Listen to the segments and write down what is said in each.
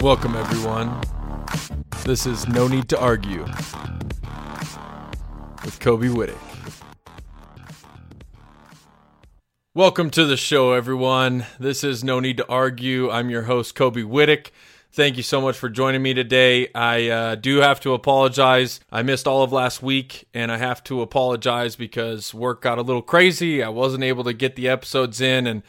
Welcome, everyone. This is No Need to Argue with Kobe Whittick. Welcome to the show, everyone. This is No Need to Argue. I'm your host, Kobe Whittick. Thank you so much for joining me today. I uh, do have to apologize. I missed all of last week, and I have to apologize because work got a little crazy. I wasn't able to get the episodes in, and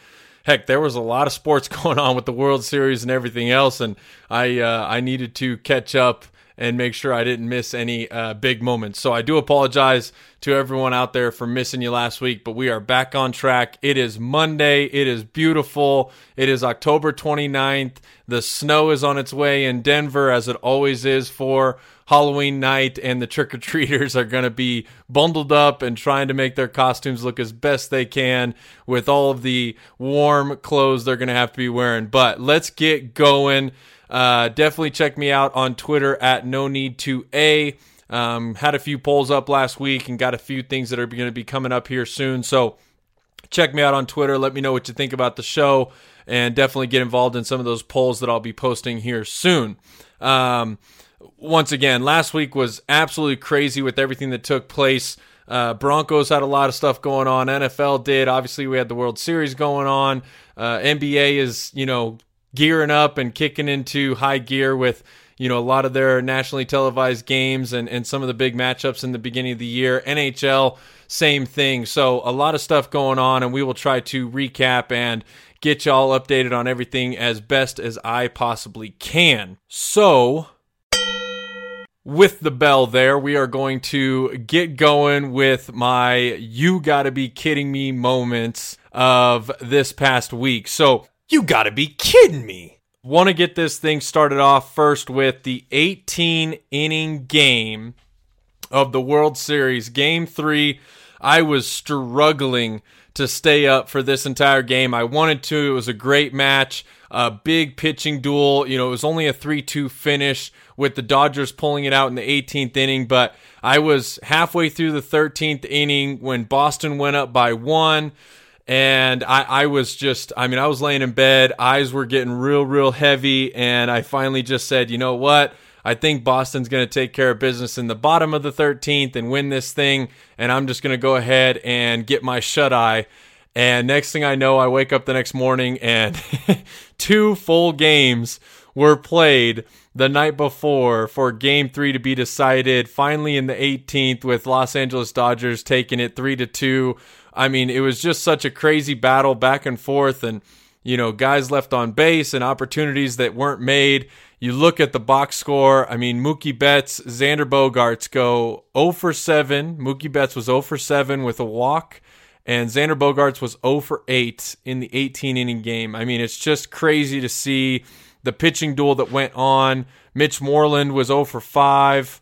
heck, there was a lot of sports going on with the World Series and everything else, and I uh, I needed to catch up and make sure I didn't miss any uh, big moments. So I do apologize to everyone out there for missing you last week, but we are back on track. It is Monday. It is beautiful. It is October 29th. The snow is on its way in Denver, as it always is for Halloween night, and the trick or treaters are going to be bundled up and trying to make their costumes look as best they can with all of the warm clothes they're going to have to be wearing. But let's get going. Uh, definitely check me out on Twitter at no need to a. Um, had a few polls up last week and got a few things that are going to be coming up here soon. So check me out on Twitter. Let me know what you think about the show and definitely get involved in some of those polls that I'll be posting here soon. Um, once again, last week was absolutely crazy with everything that took place. Uh, Broncos had a lot of stuff going on. NFL did. Obviously, we had the World Series going on. Uh, NBA is, you know, gearing up and kicking into high gear with you know a lot of their nationally televised games and, and some of the big matchups in the beginning of the year. Nhl same thing. So a lot of stuff going on and we will try to recap and get y'all updated on everything as best as i possibly can. So with the bell there, we are going to get going with my you gotta be kidding me moments of this past week. So, you gotta be kidding me. Want to get this thing started off first with the 18 inning game of the World Series. Game three, I was struggling to stay up for this entire game. I wanted to. It was a great match, a big pitching duel. You know, it was only a 3 2 finish with the Dodgers pulling it out in the 18th inning, but I was halfway through the 13th inning when Boston went up by one and I, I was just i mean i was laying in bed eyes were getting real real heavy and i finally just said you know what? I think boston's going to take care of business in the bottom of the 13th and win this thing and i'm just going to go ahead and get my shut eye. And next thing i know i wake up the next morning and two full games were played the night before for game three to be decided finally in the 18th with los angeles dodgers taking it three to two I mean, it was just such a crazy battle back and forth, and you know, guys left on base and opportunities that weren't made. You look at the box score. I mean, Mookie Betts, Xander Bogaerts go 0 for 7. Mookie Betts was 0 for 7 with a walk, and Xander Bogaerts was 0 for 8 in the 18 inning game. I mean, it's just crazy to see the pitching duel that went on. Mitch Moreland was 0 for 5.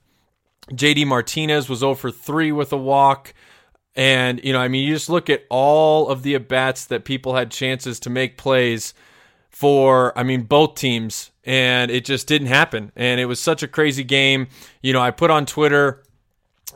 JD Martinez was 0 for 3 with a walk. And, you know, I mean, you just look at all of the at bats that people had chances to make plays for, I mean, both teams, and it just didn't happen. And it was such a crazy game. You know, I put on Twitter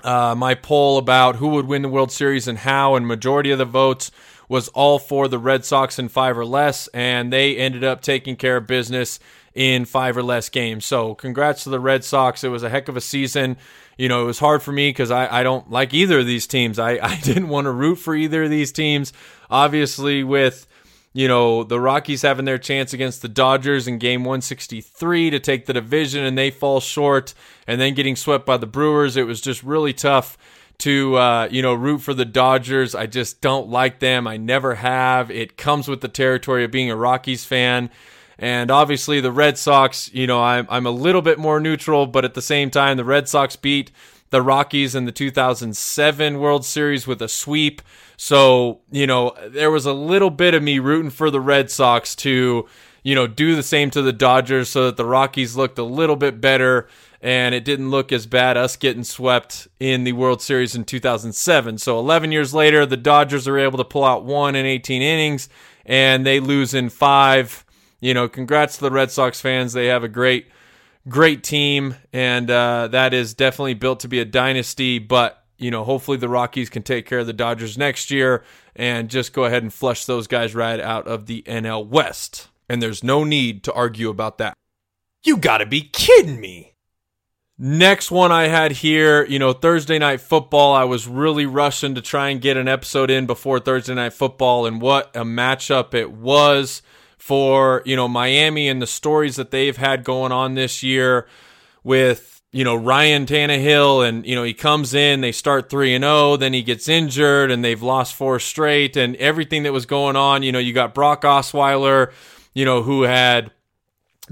uh, my poll about who would win the World Series and how, and majority of the votes was all for the Red Sox in five or less, and they ended up taking care of business in five or less games. So, congrats to the Red Sox. It was a heck of a season you know, it was hard for me because I, I don't like either of these teams. I, I didn't want to root for either of these teams. Obviously, with, you know, the Rockies having their chance against the Dodgers in game 163 to take the division and they fall short, and then getting swept by the Brewers, it was just really tough to uh, you know root for the Dodgers. I just don't like them. I never have. It comes with the territory of being a Rockies fan. And obviously, the Red Sox, you know, I'm, I'm a little bit more neutral, but at the same time, the Red Sox beat the Rockies in the 2007 World Series with a sweep. So, you know, there was a little bit of me rooting for the Red Sox to, you know, do the same to the Dodgers so that the Rockies looked a little bit better and it didn't look as bad us getting swept in the World Series in 2007. So 11 years later, the Dodgers are able to pull out one in 18 innings and they lose in five you know, congrats to the Red Sox fans. They have a great, great team, and uh, that is definitely built to be a dynasty. But you know, hopefully the Rockies can take care of the Dodgers next year and just go ahead and flush those guys right out of the NL West. And there's no need to argue about that. You gotta be kidding me. Next one I had here, you know, Thursday night football. I was really rushing to try and get an episode in before Thursday night football, and what a matchup it was for, you know, Miami and the stories that they've had going on this year with, you know, Ryan Tannehill and, you know, he comes in, they start 3 and 0, then he gets injured and they've lost four straight and everything that was going on, you know, you got Brock Osweiler, you know, who had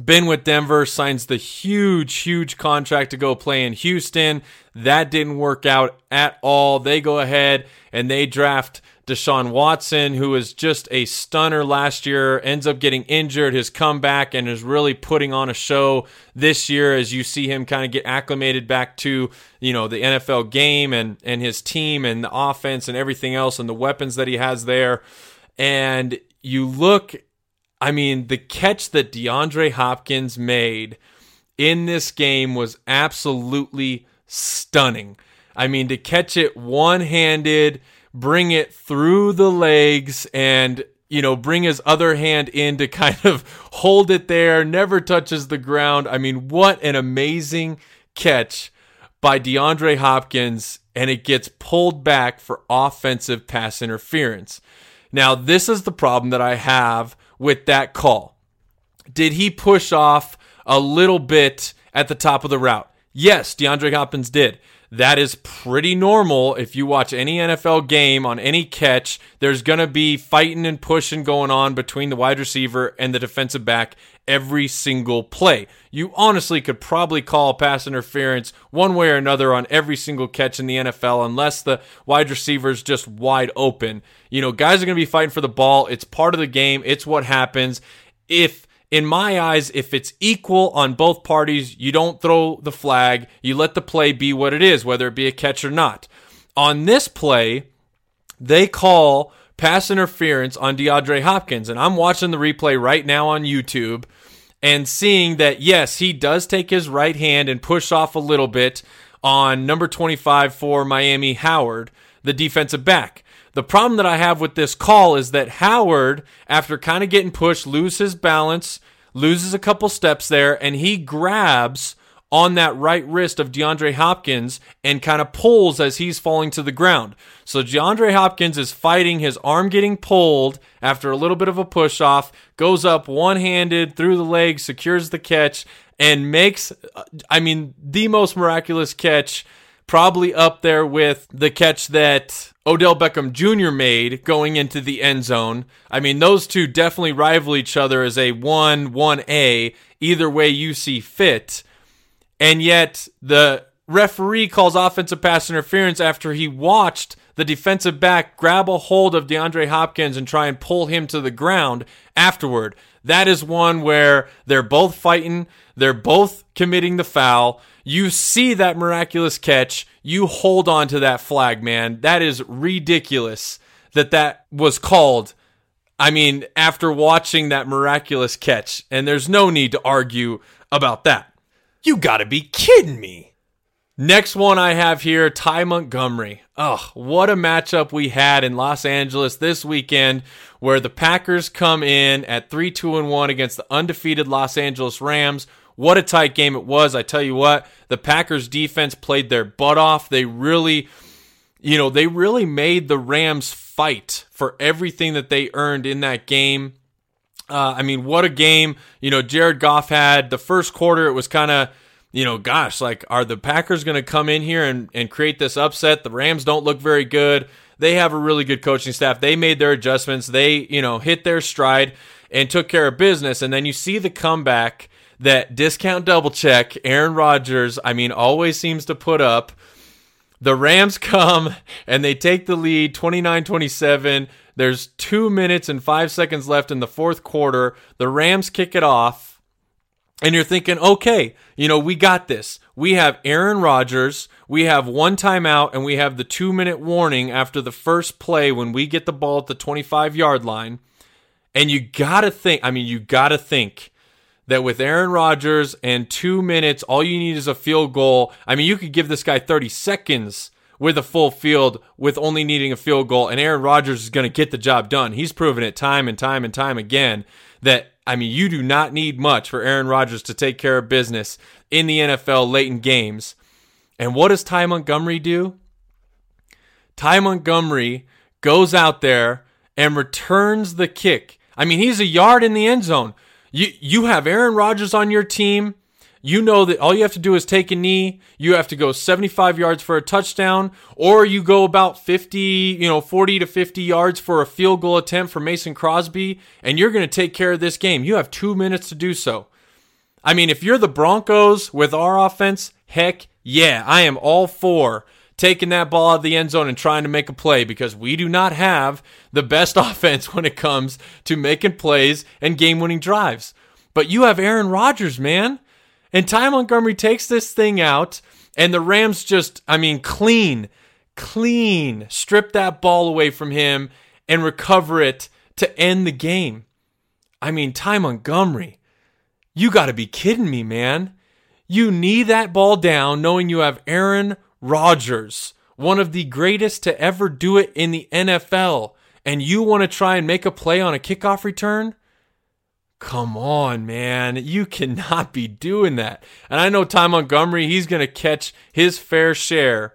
been with Denver, signs the huge, huge contract to go play in Houston. That didn't work out at all. They go ahead and they draft Deshaun Watson, who was just a stunner last year, ends up getting injured, his comeback, and is really putting on a show this year as you see him kind of get acclimated back to, you know, the NFL game and, and his team and the offense and everything else and the weapons that he has there. And you look I mean, the catch that DeAndre Hopkins made in this game was absolutely stunning. I mean, to catch it one handed, bring it through the legs, and, you know, bring his other hand in to kind of hold it there, never touches the ground. I mean, what an amazing catch by DeAndre Hopkins, and it gets pulled back for offensive pass interference. Now, this is the problem that I have with that call. Did he push off a little bit at the top of the route? Yes, DeAndre Hopkins did. That is pretty normal. If you watch any NFL game on any catch, there's going to be fighting and pushing going on between the wide receiver and the defensive back every single play. You honestly could probably call pass interference one way or another on every single catch in the NFL unless the wide receiver is just wide open. You know, guys are going to be fighting for the ball. It's part of the game, it's what happens. If in my eyes, if it's equal on both parties, you don't throw the flag. You let the play be what it is, whether it be a catch or not. On this play, they call pass interference on DeAndre Hopkins. And I'm watching the replay right now on YouTube and seeing that, yes, he does take his right hand and push off a little bit on number 25 for Miami Howard, the defensive back. The problem that I have with this call is that Howard, after kind of getting pushed, loses his balance, loses a couple steps there, and he grabs on that right wrist of DeAndre Hopkins and kind of pulls as he's falling to the ground. So DeAndre Hopkins is fighting his arm getting pulled after a little bit of a push off, goes up one handed through the leg, secures the catch, and makes, I mean, the most miraculous catch, probably up there with the catch that Odell Beckham Jr. made going into the end zone. I mean, those two definitely rival each other as a 1 1A, either way you see fit. And yet, the referee calls offensive pass interference after he watched the defensive back grab a hold of DeAndre Hopkins and try and pull him to the ground afterward. That is one where they're both fighting, they're both committing the foul. You see that miraculous catch, you hold on to that flag, man. That is ridiculous that that was called. I mean, after watching that miraculous catch, and there's no need to argue about that. You gotta be kidding me. Next one I have here, Ty Montgomery. Oh, what a matchup we had in Los Angeles this weekend where the Packers come in at 3 2 and 1 against the undefeated Los Angeles Rams. What a tight game it was. I tell you what, the Packers defense played their butt off. They really, you know, they really made the Rams fight for everything that they earned in that game. Uh, I mean, what a game. You know, Jared Goff had the first quarter, it was kind of, you know, gosh, like, are the Packers going to come in here and, and create this upset? The Rams don't look very good. They have a really good coaching staff. They made their adjustments. They, you know, hit their stride and took care of business. And then you see the comeback that discount double check Aaron Rodgers, I mean, always seems to put up. The Rams come and they take the lead 29 27. There's two minutes and five seconds left in the fourth quarter. The Rams kick it off. And you're thinking, okay, you know, we got this. We have Aaron Rodgers, we have one timeout, and we have the two minute warning after the first play when we get the ball at the 25 yard line. And you gotta think, I mean, you gotta think that with Aaron Rodgers and two minutes, all you need is a field goal. I mean, you could give this guy 30 seconds with a full field with only needing a field goal, and Aaron Rodgers is going to get the job done. He's proven it time and time and time again that I mean, you do not need much for Aaron Rodgers to take care of business in the NFL late in games. And what does Ty Montgomery do? Ty Montgomery goes out there and returns the kick. I mean, he's a yard in the end zone. You you have Aaron Rodgers on your team. You know that all you have to do is take a knee. You have to go 75 yards for a touchdown, or you go about 50, you know, 40 to 50 yards for a field goal attempt for Mason Crosby, and you're going to take care of this game. You have two minutes to do so. I mean, if you're the Broncos with our offense, heck yeah, I am all for taking that ball out of the end zone and trying to make a play because we do not have the best offense when it comes to making plays and game winning drives. But you have Aaron Rodgers, man. And Ty Montgomery takes this thing out, and the Rams just, I mean, clean, clean, strip that ball away from him and recover it to end the game. I mean, Ty Montgomery, you got to be kidding me, man. You knee that ball down knowing you have Aaron Rodgers, one of the greatest to ever do it in the NFL, and you want to try and make a play on a kickoff return? Come on, man. You cannot be doing that. And I know Ty Montgomery, he's going to catch his fair share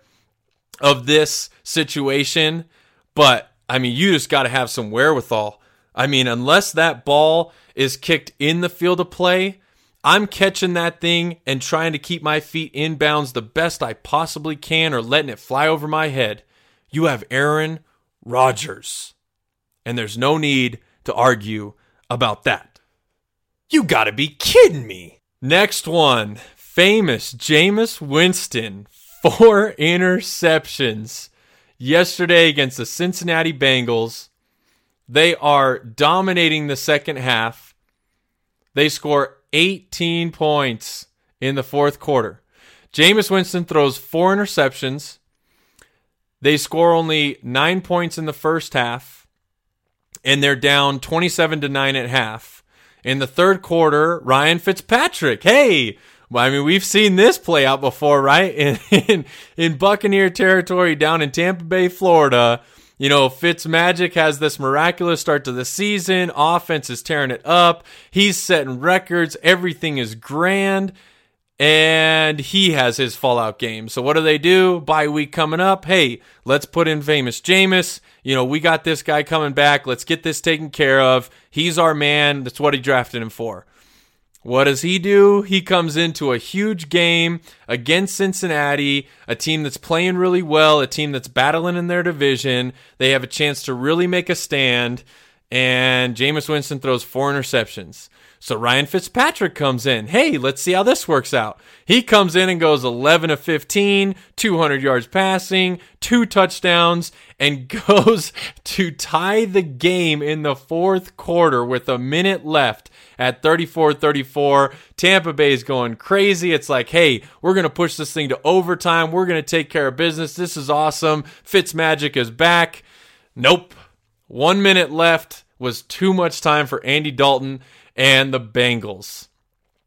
of this situation, but I mean, you just got to have some wherewithal. I mean, unless that ball is kicked in the field of play, I'm catching that thing and trying to keep my feet inbounds the best I possibly can or letting it fly over my head. You have Aaron Rodgers. And there's no need to argue about that. You gotta be kidding me. Next one famous Jameis Winston. Four interceptions yesterday against the Cincinnati Bengals. They are dominating the second half. They score 18 points in the fourth quarter. Jameis Winston throws four interceptions. They score only nine points in the first half, and they're down 27 to 9 at half. In the third quarter, Ryan Fitzpatrick, hey, I mean, we've seen this play out before, right? In, in, in Buccaneer territory down in Tampa Bay, Florida. You know, Fitz Magic has this miraculous start to the season. Offense is tearing it up. He's setting records. Everything is grand. And he has his fallout game. So what do they do? Bye week coming up. Hey, let's put in famous Jameis. You know, we got this guy coming back. Let's get this taken care of. He's our man. That's what he drafted him for. What does he do? He comes into a huge game against Cincinnati, a team that's playing really well, a team that's battling in their division. They have a chance to really make a stand, and Jameis Winston throws four interceptions. So Ryan Fitzpatrick comes in. Hey, let's see how this works out. He comes in and goes 11 of 15, 200 yards passing, two touchdowns, and goes to tie the game in the fourth quarter with a minute left at 34 34. Tampa Bay is going crazy. It's like, hey, we're going to push this thing to overtime. We're going to take care of business. This is awesome. Fitzmagic is back. Nope. One minute left was too much time for Andy Dalton and the Bengals.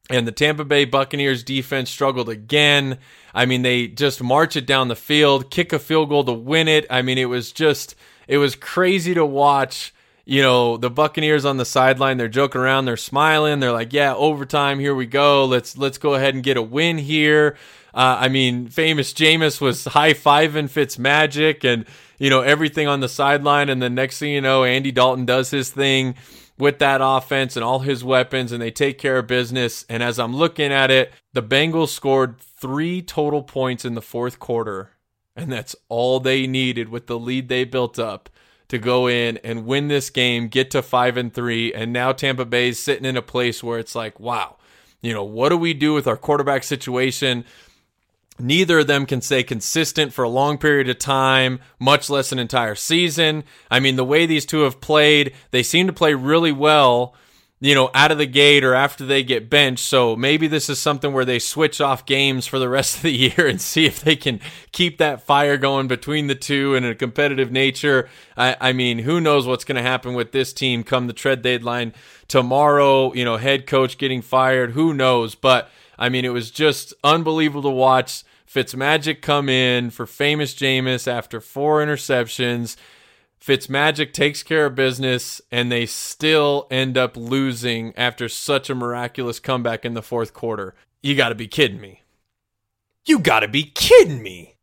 And the Tampa Bay Buccaneers defense struggled again. I mean, they just march it down the field, kick a field goal to win it. I mean, it was just, it was crazy to watch. You know, the Buccaneers on the sideline, they're joking around, they're smiling, they're like, "Yeah, overtime, here we go. Let's let's go ahead and get a win here." Uh, I mean, famous Jameis was high fiving Fitzmagic and you know everything on the sideline, and the next thing you know, Andy Dalton does his thing with that offense and all his weapons, and they take care of business. And as I'm looking at it, the Bengals scored three total points in the fourth quarter, and that's all they needed with the lead they built up to go in and win this game, get to five and three, and now Tampa Bay's sitting in a place where it's like, wow, you know, what do we do with our quarterback situation? Neither of them can stay consistent for a long period of time, much less an entire season. I mean, the way these two have played, they seem to play really well, you know, out of the gate or after they get benched. So maybe this is something where they switch off games for the rest of the year and see if they can keep that fire going between the two in a competitive nature. I, I mean, who knows what's going to happen with this team come the trade deadline tomorrow? You know, head coach getting fired, who knows? But I mean, it was just unbelievable to watch Fitzmagic come in for famous Jameis after four interceptions. Fitzmagic takes care of business, and they still end up losing after such a miraculous comeback in the fourth quarter. You got to be kidding me. You got to be kidding me.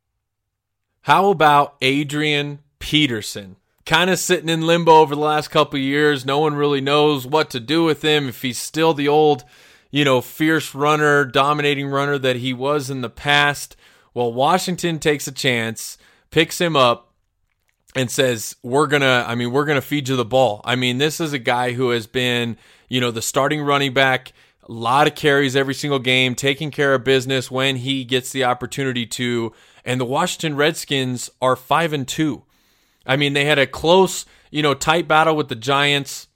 How about Adrian Peterson? Kind of sitting in limbo over the last couple years. No one really knows what to do with him. If he's still the old, you know, fierce runner, dominating runner that he was in the past. Well, Washington takes a chance, picks him up, and says, We're gonna, I mean, we're gonna feed you the ball. I mean, this is a guy who has been, you know, the starting running back, a lot of carries every single game, taking care of business when he gets the opportunity to. And the Washington Redskins are five and two. I mean, they had a close, you know, tight battle with the Giants.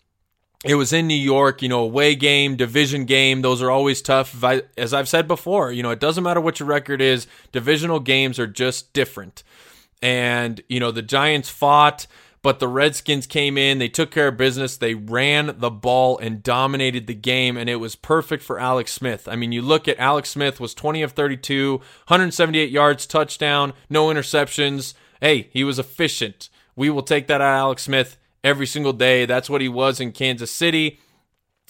It was in New York, you know, away game, division game. Those are always tough. As I've said before, you know, it doesn't matter what your record is. Divisional games are just different and you know the Giants fought, but the Redskins came in, they took care of business, they ran the ball and dominated the game, and it was perfect for Alex Smith. I mean, you look at Alex Smith was 20 of 32, 178 yards, touchdown, no interceptions. Hey, he was efficient. We will take that out Alex Smith every single day. That's what he was in Kansas City.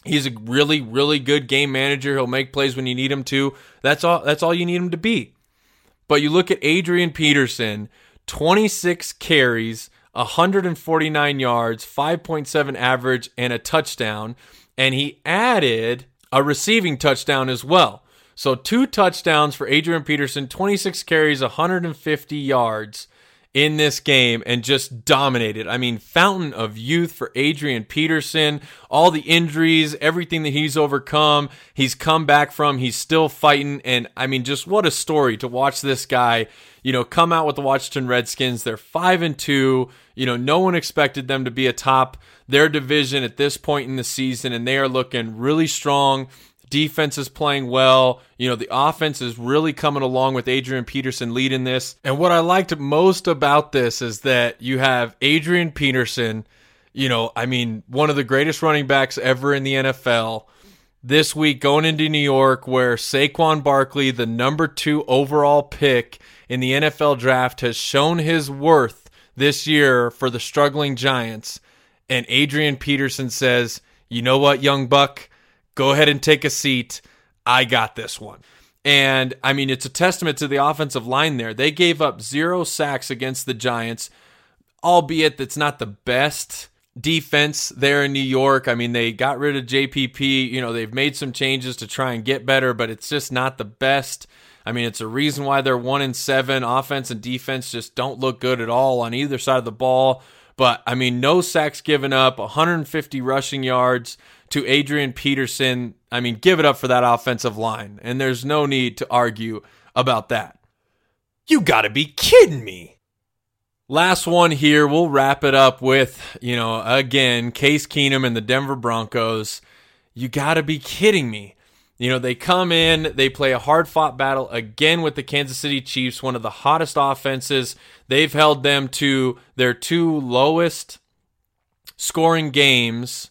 He's a really, really good game manager. He'll make plays when you need him to. That's all that's all you need him to be. But you look at Adrian Peterson, 26 carries, 149 yards, 5.7 average, and a touchdown. And he added a receiving touchdown as well. So two touchdowns for Adrian Peterson, 26 carries, 150 yards in this game and just dominated. I mean, fountain of youth for Adrian Peterson. All the injuries, everything that he's overcome, he's come back from, he's still fighting. And I mean, just what a story to watch this guy, you know, come out with the Washington Redskins. They're five and two. You know, no one expected them to be atop their division at this point in the season, and they are looking really strong. Defense is playing well. You know, the offense is really coming along with Adrian Peterson leading this. And what I liked most about this is that you have Adrian Peterson, you know, I mean, one of the greatest running backs ever in the NFL. This week going into New York, where Saquon Barkley, the number two overall pick in the NFL draft, has shown his worth this year for the struggling Giants. And Adrian Peterson says, You know what, young buck? Go ahead and take a seat. I got this one. And I mean, it's a testament to the offensive line there. They gave up zero sacks against the Giants, albeit that's not the best defense there in New York. I mean, they got rid of JPP. You know, they've made some changes to try and get better, but it's just not the best. I mean, it's a reason why they're one in seven. Offense and defense just don't look good at all on either side of the ball. But I mean, no sacks given up, 150 rushing yards to Adrian Peterson. I mean, give it up for that offensive line. And there's no need to argue about that. You got to be kidding me. Last one here. We'll wrap it up with, you know, again, Case Keenum and the Denver Broncos. You got to be kidding me. You know, they come in, they play a hard fought battle again with the Kansas City Chiefs, one of the hottest offenses. They've held them to their two lowest scoring games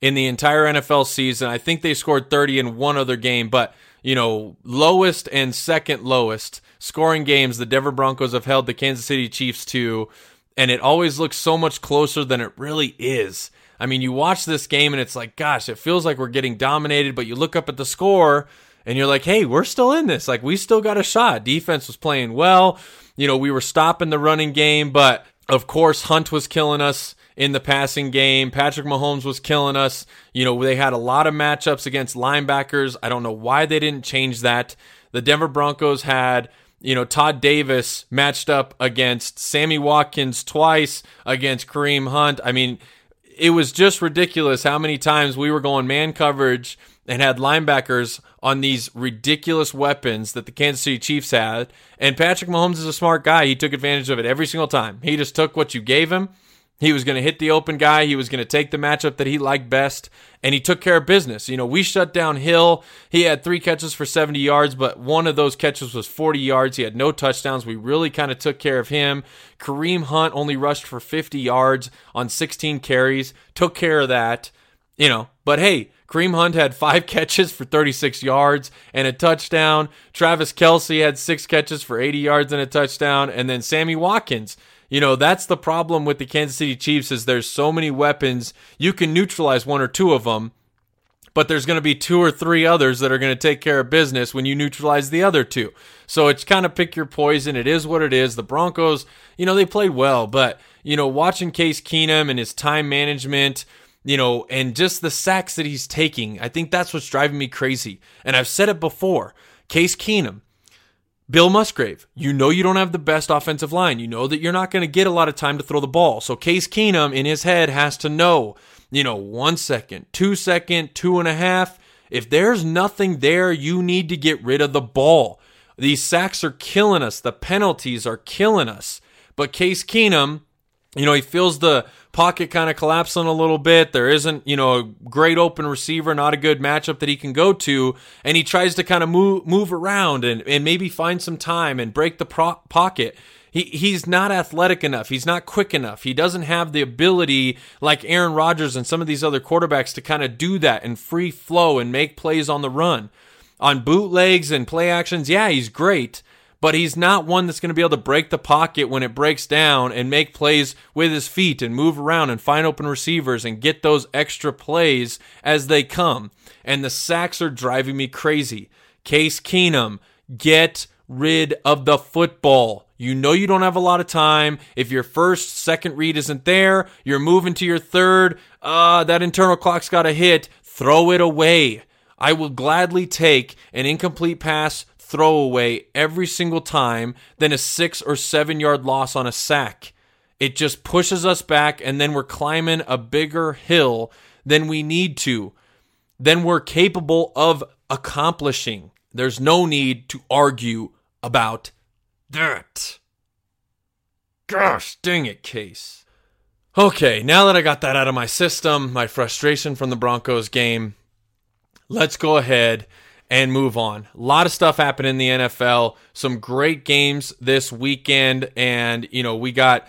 in the entire NFL season. I think they scored 30 in one other game, but you know, lowest and second lowest scoring games the Denver Broncos have held the Kansas City Chiefs to, and it always looks so much closer than it really is. I mean, you watch this game and it's like, gosh, it feels like we're getting dominated, but you look up at the score and you're like, hey, we're still in this. Like, we still got a shot. Defense was playing well. You know, we were stopping the running game, but of course, Hunt was killing us in the passing game. Patrick Mahomes was killing us. You know, they had a lot of matchups against linebackers. I don't know why they didn't change that. The Denver Broncos had, you know, Todd Davis matched up against Sammy Watkins twice, against Kareem Hunt. I mean, it was just ridiculous how many times we were going man coverage and had linebackers on these ridiculous weapons that the Kansas City Chiefs had. And Patrick Mahomes is a smart guy. He took advantage of it every single time. He just took what you gave him he was going to hit the open guy. He was going to take the matchup that he liked best, and he took care of business. You know, we shut down Hill. He had three catches for 70 yards, but one of those catches was 40 yards. He had no touchdowns. We really kind of took care of him. Kareem Hunt only rushed for 50 yards on 16 carries, took care of that. You know, but hey, Kareem Hunt had five catches for 36 yards and a touchdown. Travis Kelce had six catches for 80 yards and a touchdown. And then Sammy Watkins You know, that's the problem with the Kansas City Chiefs is there's so many weapons. You can neutralize one or two of them, but there's going to be two or three others that are going to take care of business when you neutralize the other two. So it's kind of pick your poison. It is what it is. The Broncos, you know, they played well, but you know, watching Case Keenum and his time management, you know, and just the sacks that he's taking, I think that's what's driving me crazy. And I've said it before. Case Keenum, Bill Musgrave, you know you don't have the best offensive line. You know that you're not going to get a lot of time to throw the ball. So Case Keenum in his head has to know, you know, one second, two second, two and a half. If there's nothing there, you need to get rid of the ball. These sacks are killing us. The penalties are killing us. But Case Keenum, you know, he feels the pocket kind of collapsing a little bit. There isn't, you know, a great open receiver, not a good matchup that he can go to. And he tries to kind of move, move around and, and maybe find some time and break the pro- pocket. He, he's not athletic enough. He's not quick enough. He doesn't have the ability like Aaron Rodgers and some of these other quarterbacks to kind of do that and free flow and make plays on the run. On bootlegs and play actions, yeah, he's great but he's not one that's going to be able to break the pocket when it breaks down and make plays with his feet and move around and find open receivers and get those extra plays as they come. And the sacks are driving me crazy. Case Keenum, get rid of the football. You know you don't have a lot of time. If your first, second read isn't there, you're moving to your third. Uh, that internal clock's got to hit. Throw it away. I will gladly take an incomplete pass throwaway every single time than a six or seven yard loss on a sack. It just pushes us back, and then we're climbing a bigger hill than we need to, than we're capable of accomplishing. There's no need to argue about that. Gosh dang it, Case. Okay, now that I got that out of my system, my frustration from the Broncos game, let's go ahead and move on. A lot of stuff happened in the NFL. Some great games this weekend, and you know we got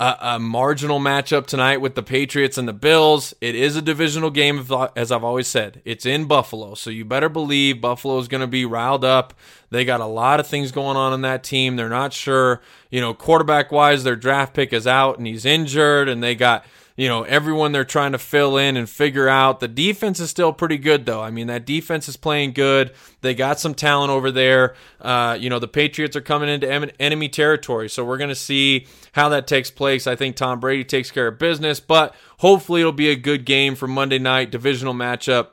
a, a, marginal matchup tonight with the Patriots and the Bills. It is a divisional game, as I've always said. It's in Buffalo, so you better believe Buffalo is going to be riled up. They got a lot of things going on in that team. They're not sure, you know, quarterback wise, their draft pick is out and he's injured, and they got you know, everyone they're trying to fill in and figure out. The defense is still pretty good, though. I mean, that defense is playing good. They got some talent over there. Uh, you know, the Patriots are coming into enemy territory, so we're going to see how that takes place. I think Tom Brady takes care of business, but hopefully it'll be a good game for Monday night divisional matchup.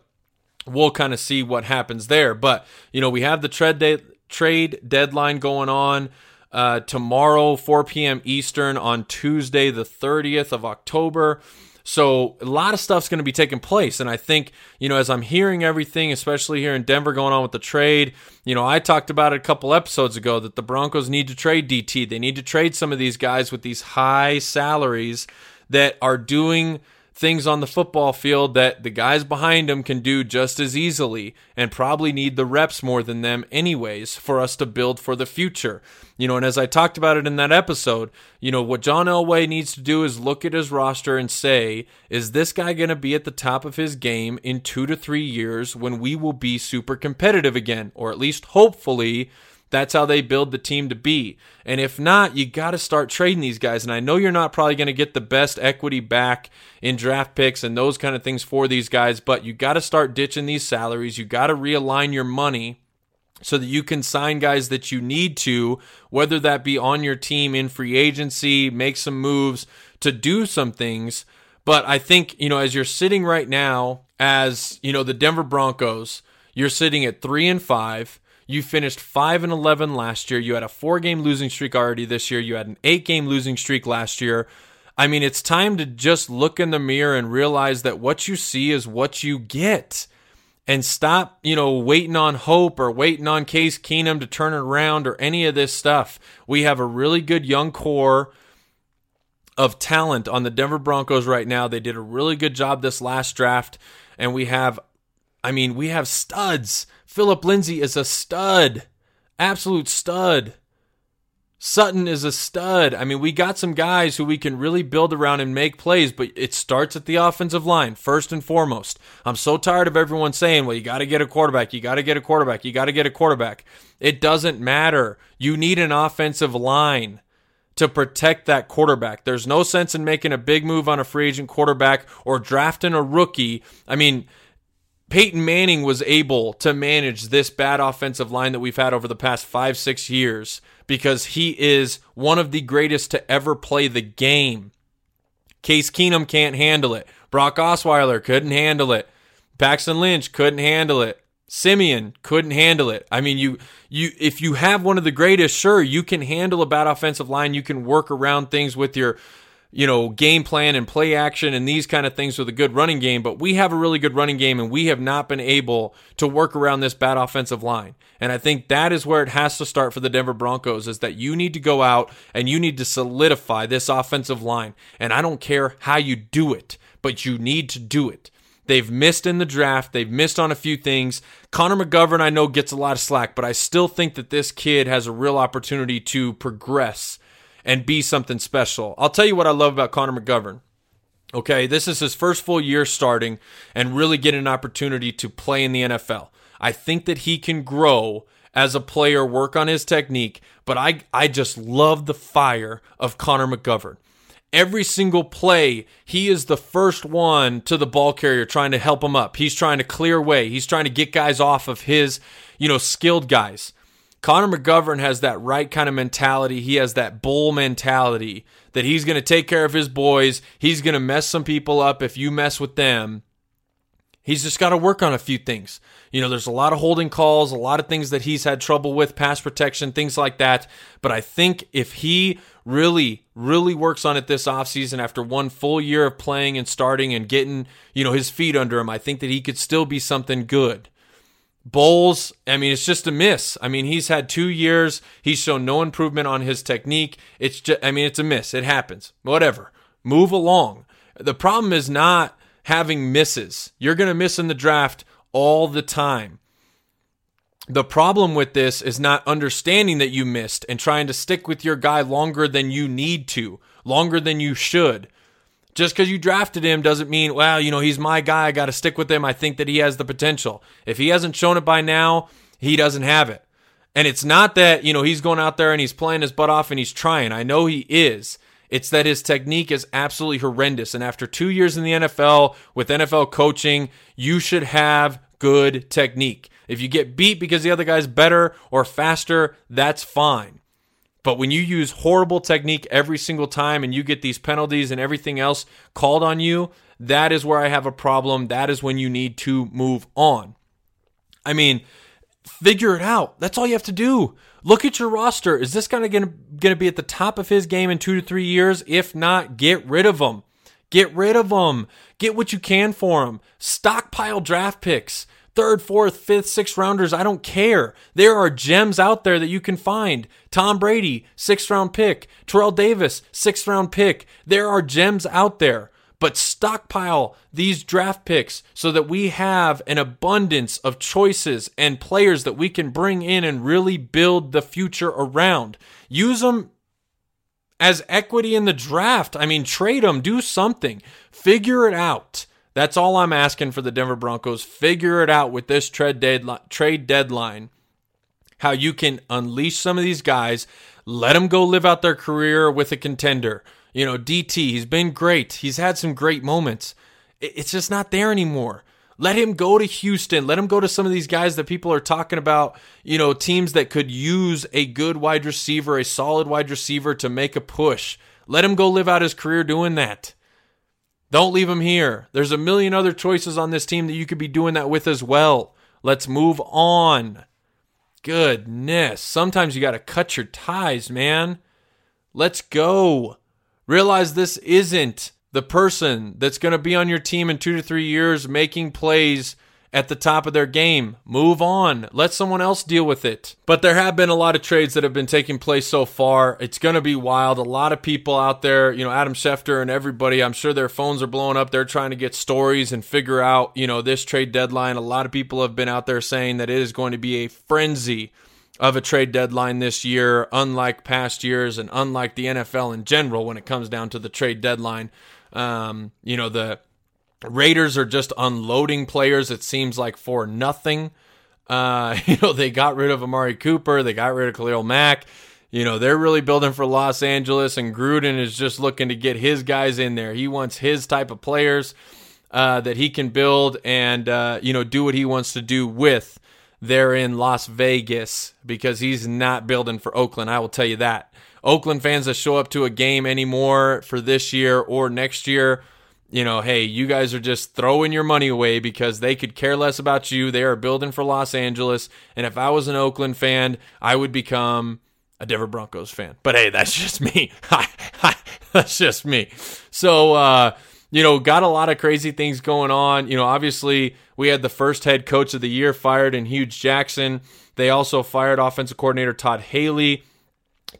We'll kind of see what happens there. But, you know, we have the trade, de- trade deadline going on uh, tomorrow, 4 p.m. Eastern, on Tuesday, the 30th of October. So a lot of stuff's going to be taking place. And I think, you know, as I'm hearing everything, especially here in Denver going on with the trade, you know, I talked about it a couple episodes ago that the Broncos need to trade DT. They need to trade some of these guys with these high salaries that are doing – things on the football field that the guys behind him can do just as easily and probably need the reps more than them anyways for us to build for the future. You know, and as I talked about it in that episode, you know, what John Elway needs to do is look at his roster and say, is this guy going to be at the top of his game in 2 to 3 years when we will be super competitive again or at least hopefully that's how they build the team to be. And if not, you got to start trading these guys. And I know you're not probably going to get the best equity back in draft picks and those kind of things for these guys, but you got to start ditching these salaries. You got to realign your money so that you can sign guys that you need to, whether that be on your team in free agency, make some moves to do some things. But I think, you know, as you're sitting right now as, you know, the Denver Broncos, you're sitting at 3 and 5 you finished 5 and 11 last year. You had a 4-game losing streak already this year. You had an 8-game losing streak last year. I mean, it's time to just look in the mirror and realize that what you see is what you get. And stop, you know, waiting on hope or waiting on Case Keenum to turn it around or any of this stuff. We have a really good young core of talent on the Denver Broncos right now. They did a really good job this last draft. And we have, I mean, we have studs Phillip Lindsay is a stud, absolute stud. Sutton is a stud. I mean, we got some guys who we can really build around and make plays, but it starts at the offensive line, first and foremost. I'm so tired of everyone saying, well, you got to get a quarterback, you got to get a quarterback, you got to get a quarterback. It doesn't matter. You need an offensive line to protect that quarterback. There's no sense in making a big move on a free agent quarterback or drafting a rookie. I mean, Peyton Manning was able to manage this bad offensive line that we've had over the past five, six years because he is one of the greatest to ever play the game. Case Keenum can't handle it. Brock Osweiler couldn't handle it. Paxton Lynch couldn't handle it. Siemian couldn't handle it. I mean, you you if you have one of the greatest, sure, you can handle a bad offensive line. You can work around things with your you know, game plan and play action and these kind of things with a good running game, but we have a really good running game and we have not been able to work around this bad offensive line. And I think that is where it has to start for the Denver Broncos is that you need to go out and you need to solidify this offensive line. And I don't care how you do it, but you need to do it. They've missed in the draft. They've missed on a few things. Connor McGovern, I know, gets a lot of slack, but I still think that this kid has a real opportunity to progress and be something special. I'll tell you what I love about Connor McGovern. Okay, this is his first full year starting and really get an opportunity to play in the NFL. I think that he can grow as a player, work on his technique, but I I just love the fire of Connor McGovern. Every single play, he is the first one to the ball carrier trying to help him up. He's trying to clear way. He's trying to get guys off of his, you know, skilled guys. Connor McGovern has that right kind of mentality. He has that bull mentality that he's going to take care of his boys. He's going to mess some people up if you mess with them. He's just got to work on a few things. You know, there's a lot of holding calls, a lot of things that he's had trouble with, pass protection, things like that. But I think if he really, really works on it this offseason after one full year of playing and starting and getting, you know, his feet under him, I think that he could still be something good. Bolles, I mean, it's just a miss. I mean, he's had two years. He's shown no improvement on his technique. It's just, I mean, it's a miss. It happens. Whatever. Move along. The problem is not having misses. You're going to miss in the draft all the time. The problem with this is not understanding that you missed and trying to stick with your guy longer than you need to, longer than you should. Just because you drafted him doesn't mean, well, you know, he's my guy. I got to stick with him. I think that he has the potential. If he hasn't shown it by now, he doesn't have it. And it's not that, you know, he's going out there and he's playing his butt off and he's trying. I know he is. It's that his technique is absolutely horrendous. And after two years in the NFL with NFL coaching, you should have good technique. If you get beat because the other guy's better or faster, that's fine. But when you use horrible technique every single time and you get these penalties and everything else called on you, that is where I have a problem. That is when you need to move on. I mean, figure it out. That's all you have to do. Look at your roster. Is this guy going to be at the top of his game in two to three years? If not, get rid of him. Get rid of him. Get what you can for him. Stockpile draft picks third, fourth, fifth, sixth rounders. I don't care. There are gems out there that you can find. Tom Brady, sixth round pick. Terrell Davis, sixth round pick. There are gems out there. But stockpile these draft picks so that we have an abundance of choices and players that we can bring in and really build the future around. Use them as equity in the draft. I mean, trade them, do something, figure it out. That's all I'm asking for the Denver Broncos. Figure it out with this trade deadline, trade deadline how you can unleash some of these guys, let them go live out their career with a contender. You know, DT, he's been great. He's had some great moments. It's just not there anymore. Let him go to Houston. Let him go to some of these guys that people are talking about, you know, teams that could use a good wide receiver, a solid wide receiver to make a push. Let him go live out his career doing that. Don't leave him here. There's a million other choices on this team that you could be doing that with as well. Let's move on. Goodness. Sometimes you got to cut your ties, man. Let's go. Realize this isn't the person that's going to be on your team in two to three years making plays at the top of their game. Move on. Let someone else deal with it. But there have been a lot of trades that have been taking place so far. It's going to be wild. A lot of people out there, you know, Adam Schefter and everybody, I'm sure their phones are blowing up. They're trying to get stories and figure out, you know, this trade deadline. A lot of people have been out there saying that it is going to be a frenzy of a trade deadline this year, unlike past years and unlike the NFL in general when it comes down to the trade deadline. Um, you know, the Raiders are just unloading players, it seems like, for nothing. Uh, you know, they got rid of Amari Cooper, they got rid of Khalil Mack. You know, they're really building for Los Angeles, and Gruden is just looking to get his guys in there. He wants his type of players uh, that he can build and, uh, you know, do what he wants to do with there in Las Vegas because he's not building for Oakland. I will tell you that. Oakland fans that show up to a game anymore for this year or next year, you know, hey, you guys are just throwing your money away because they could care less about you. They are building for Los Angeles. And if I was an Oakland fan, I would become a Denver Broncos fan. But hey, that's just me. that's just me. So, uh, you know, got a lot of crazy things going on. You know, obviously, we had the first head coach of the year fired in Hue Jackson. They also fired offensive coordinator Todd Haley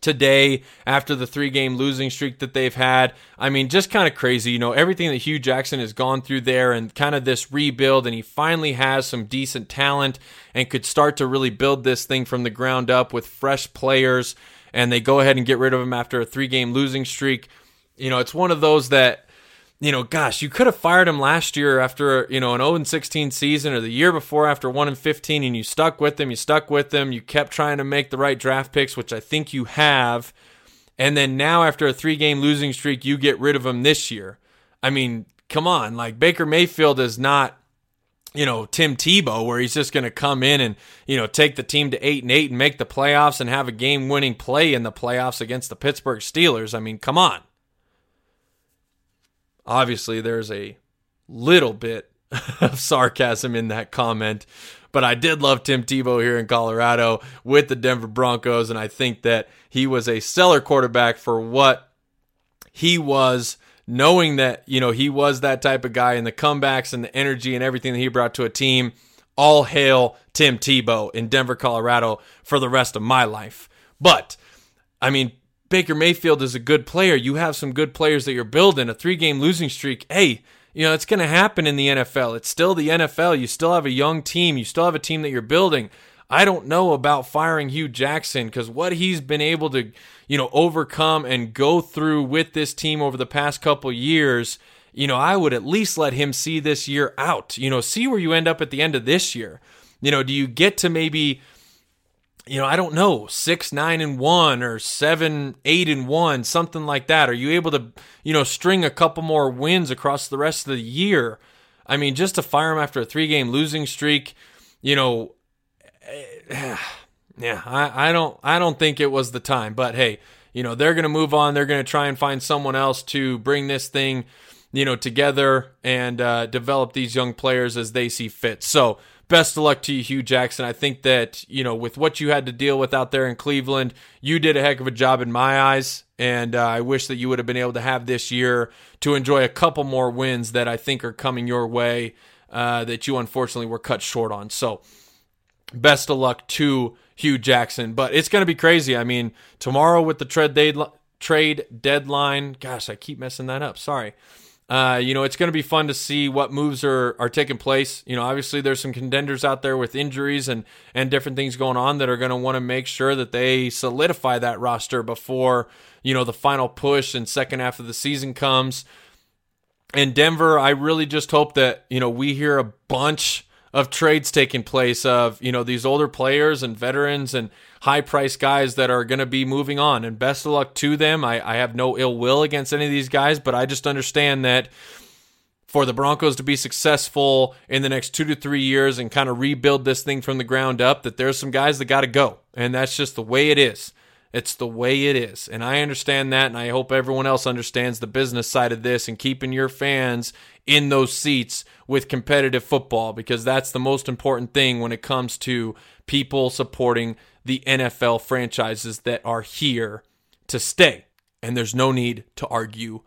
today after the three game losing streak that they've had. I mean, just kind of crazy. You know, everything that Hue Jackson has gone through there and kind of this rebuild, and he finally has some decent talent and could start to really build this thing from the ground up with fresh players. And they go ahead and get rid of him after a three game losing streak. You know, it's one of those that you know, gosh, you could have fired him last year after, you know, an 0 16 season or the year before after 1 and 15 and you stuck with him, you stuck with him, you kept trying to make the right draft picks, which I think you have. And then now after a 3-game losing streak, you get rid of him this year. I mean, come on, like Baker Mayfield is not you know Tim Tebow, where he's just going to come in and you know take the team to eight and eight and make the playoffs and have a game-winning play in the playoffs against the Pittsburgh Steelers. I mean, come on. Obviously, there's a little bit of sarcasm in that comment, but I did love Tim Tebow here in Colorado with the Denver Broncos, and I think that he was a stellar quarterback for what he was knowing that you know he was that type of guy and the comebacks and the energy and everything that he brought to a team all hail Tim Tebow in Denver, Colorado for the rest of my life. But I mean, Baker Mayfield is a good player. You have some good players that you're building. A three game losing streak, hey, you know, it's going to happen in the NFL. It's still the NFL. You still have a young team. You still have a team that you're building. I don't know about firing Hue Jackson because what he's been able to, you know, overcome and go through with this team over the past couple years, you know, I would at least let him see this year out. You know, see where you end up at the end of this year. You know, do you get to maybe you know, I don't know, six, nine, and one, or seven, eight, and one, something like that? Are you able to, you know, string a couple more wins across the rest of the year? I mean, just to fire him after a three game losing streak, you know, yeah, I, I don't, I don't think it was the time. But hey, you know, they're going to move on. They're going to try and find someone else to bring this thing, you know, together and uh, develop these young players as they see fit. So best of luck to you, Hue Jackson. I think that, you know, with what you had to deal with out there in Cleveland, you did a heck of a job in my eyes. And uh, I wish that you would have been able to have this year to enjoy a couple more wins that I think are coming your way uh, that you unfortunately were cut short on. So, best of luck to Hue Jackson. But it's going to be crazy. I mean, tomorrow with the trade, trade deadline, gosh, I keep messing that up. Sorry. Uh, you know, it's going to be fun to see what moves are, are taking place. You know, obviously there's some contenders out there with injuries and, and different things going on that are going to want to make sure that they solidify that roster before, you know, the final push and second half of the season comes. In Denver, I really just hope that, you know, we hear a bunch of trades taking place of, you know, these older players and veterans and high price guys that are going to be moving on. And best of luck to them. I, I have no ill will against any of these guys, but I just understand that for the Broncos to be successful in the next two to three years and kind of rebuild this thing from the ground up, that there's some guys that got to go. And that's just the way it is. It's the way it is. And I understand that. And I hope everyone else understands the business side of this and keeping your fans in those seats with competitive football because that's the most important thing when it comes to people supporting the NFL franchises that are here to stay. And there's no need to argue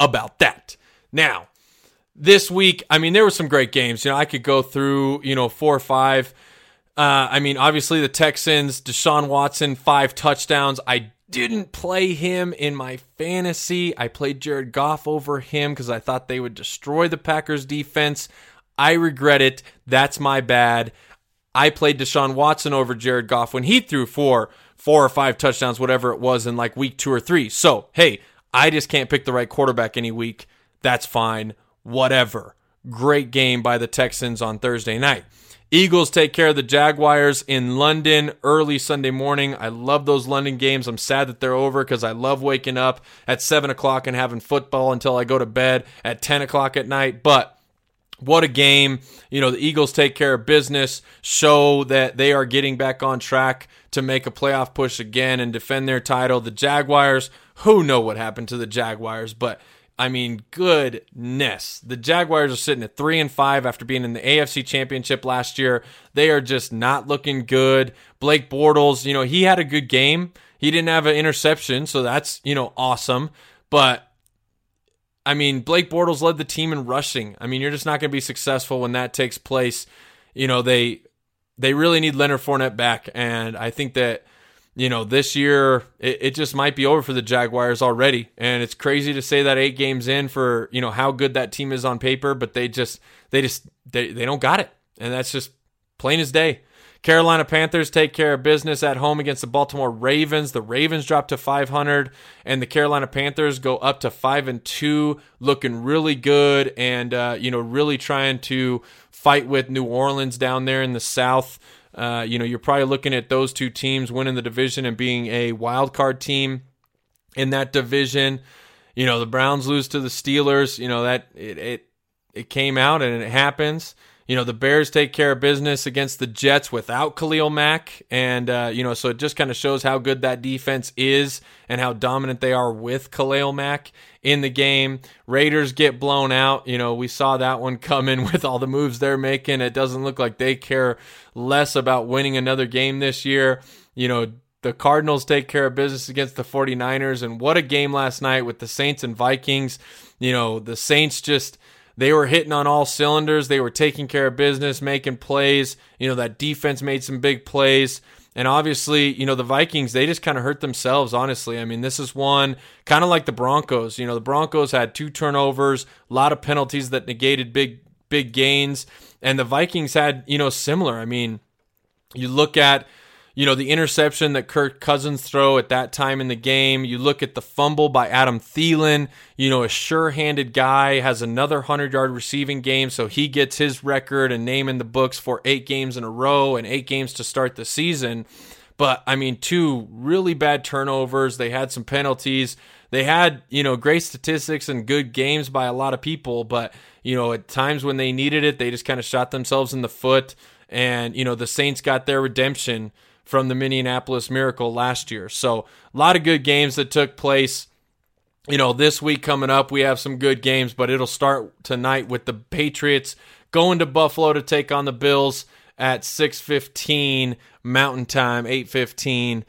about that. Now, this week, I mean, there were some great games. You know, I could go through, you know, four or five. Uh, I mean, obviously the Texans, Deshaun Watson, five touchdowns. I didn't play him in my fantasy. I played Jared Goff over him because I thought they would destroy the Packers defense. I regret it. That's my bad. I played Deshaun Watson over Jared Goff when he threw four, four or five touchdowns, whatever it was in like week two or three. So, hey, I just can't pick the right quarterback any week. That's fine. Whatever. great game by the Texans on Thursday night. Eagles take care of the Jaguars in London early Sunday morning. I love those London games. I'm sad that they're over because I love waking up at 7 o'clock and having football until I go to bed at 10 o'clock at night. But what a game. You know, the Eagles take care of business, show that they are getting back on track to make a playoff push again and defend their title. The Jaguars, who know what happened to the Jaguars, but I mean, goodness. The Jaguars are sitting at 3 and 5 after being in the AFC Championship last year. They are just not looking good. Blake Bortles, you know, he had a good game. He didn't have an interception, so that's, you know, awesome. But I mean, Blake Bortles led the team in rushing. I mean, you're just not going to be successful when that takes place. You know, they they really need Leonard Fournette back, and I think that you know, this year it, it, just might be over for the Jaguars already. And it's crazy to say that eight games in for, you know, how good that team is on paper, but they just they just they, they don't got it. And that's just plain as day. Carolina Panthers take care of business at home against the Baltimore Ravens. The Ravens drop to 500 and the Carolina Panthers go up to 5 and 2, looking really good and uh, you know, really trying to fight with New Orleans down there in the South. Uh, you know, you're probably looking at those two teams winning the division and being a wild card team in that division. You know, the Browns lose to the Steelers. You know that it it it came out and it happens. You know, the Bears take care of business against the Jets without Khalil Mack. And, uh, you know, so it just kind of shows how good that defense is and how dominant they are with Khalil Mack in the game. Raiders get blown out. You know, we saw that one coming with all the moves they're making. It doesn't look like they care less about winning another game this year. You know, the Cardinals take care of business against the 49ers. And what a game last night with the Saints and Vikings. You know, the Saints just they were hitting on all cylinders. They were taking care of business, making plays. You know, that defense made some big plays. And obviously, you know, the Vikings, they just kind of hurt themselves, honestly. I mean, this is one kind of like the Broncos. You know, the Broncos had two turnovers, a lot of penalties that negated big, big gains. And the Vikings had, you know, similar. I mean, you look at you know, the interception that Kirk Cousins throw at that time in the game. You look at the fumble by Adam Thielen, you know, a sure-handed guy has another 100-yard receiving game, so he gets his record and name in the books for 8 games in a row and 8 games to start the season. But I mean, two really bad turnovers, they had some penalties. They had, you know, great statistics and good games by a lot of people, but you know, at times when they needed it, they just kind of shot themselves in the foot and you know, the Saints got their redemption from the Minneapolis Miracle last year. So, a lot of good games that took place. You know, this week coming up, we have some good games, but it'll start tonight with the Patriots going to Buffalo to take on the Bills at 6:15 Mountain Time, 8:15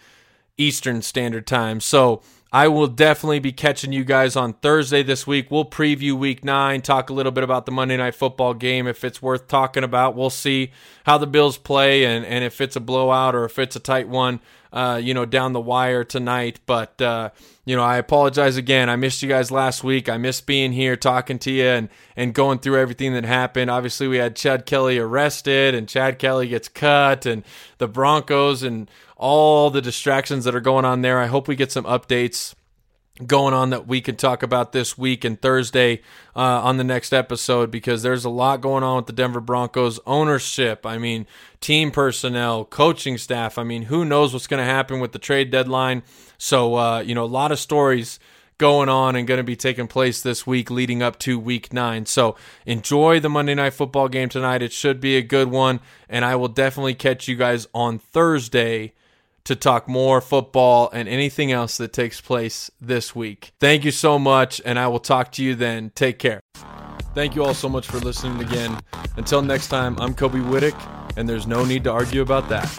Eastern Standard Time. So, I will definitely be catching you guys on Thursday this week. We'll preview week nine, talk a little bit about the Monday night football game if it's worth talking about. We'll see how the Bills play and, and if it's a blowout or if it's a tight one, uh, you know, down the wire tonight. But, uh, you know, I apologize again. I missed you guys last week. I missed being here talking to you and, and going through everything that happened. Obviously, we had Chad Kelly arrested and Chad Kelly gets cut and the Broncos and all the distractions that are going on there. I hope we get some updates going on that we can talk about this week and Thursday uh, on the next episode because there's a lot going on with the Denver Broncos ownership. I mean, team personnel, coaching staff. I mean, who knows what's going to happen with the trade deadline? So, uh, you know, a lot of stories going on and going to be taking place this week leading up to week nine. So enjoy the Monday Night Football game tonight. It should be a good one. And I will definitely catch you guys on Thursday to talk more football and anything else that takes place this week. Thank you so much, and I will talk to you then. Take care. Thank you all so much for listening again. Until next time, I'm Kobe Whittick, and there's no need to argue about that.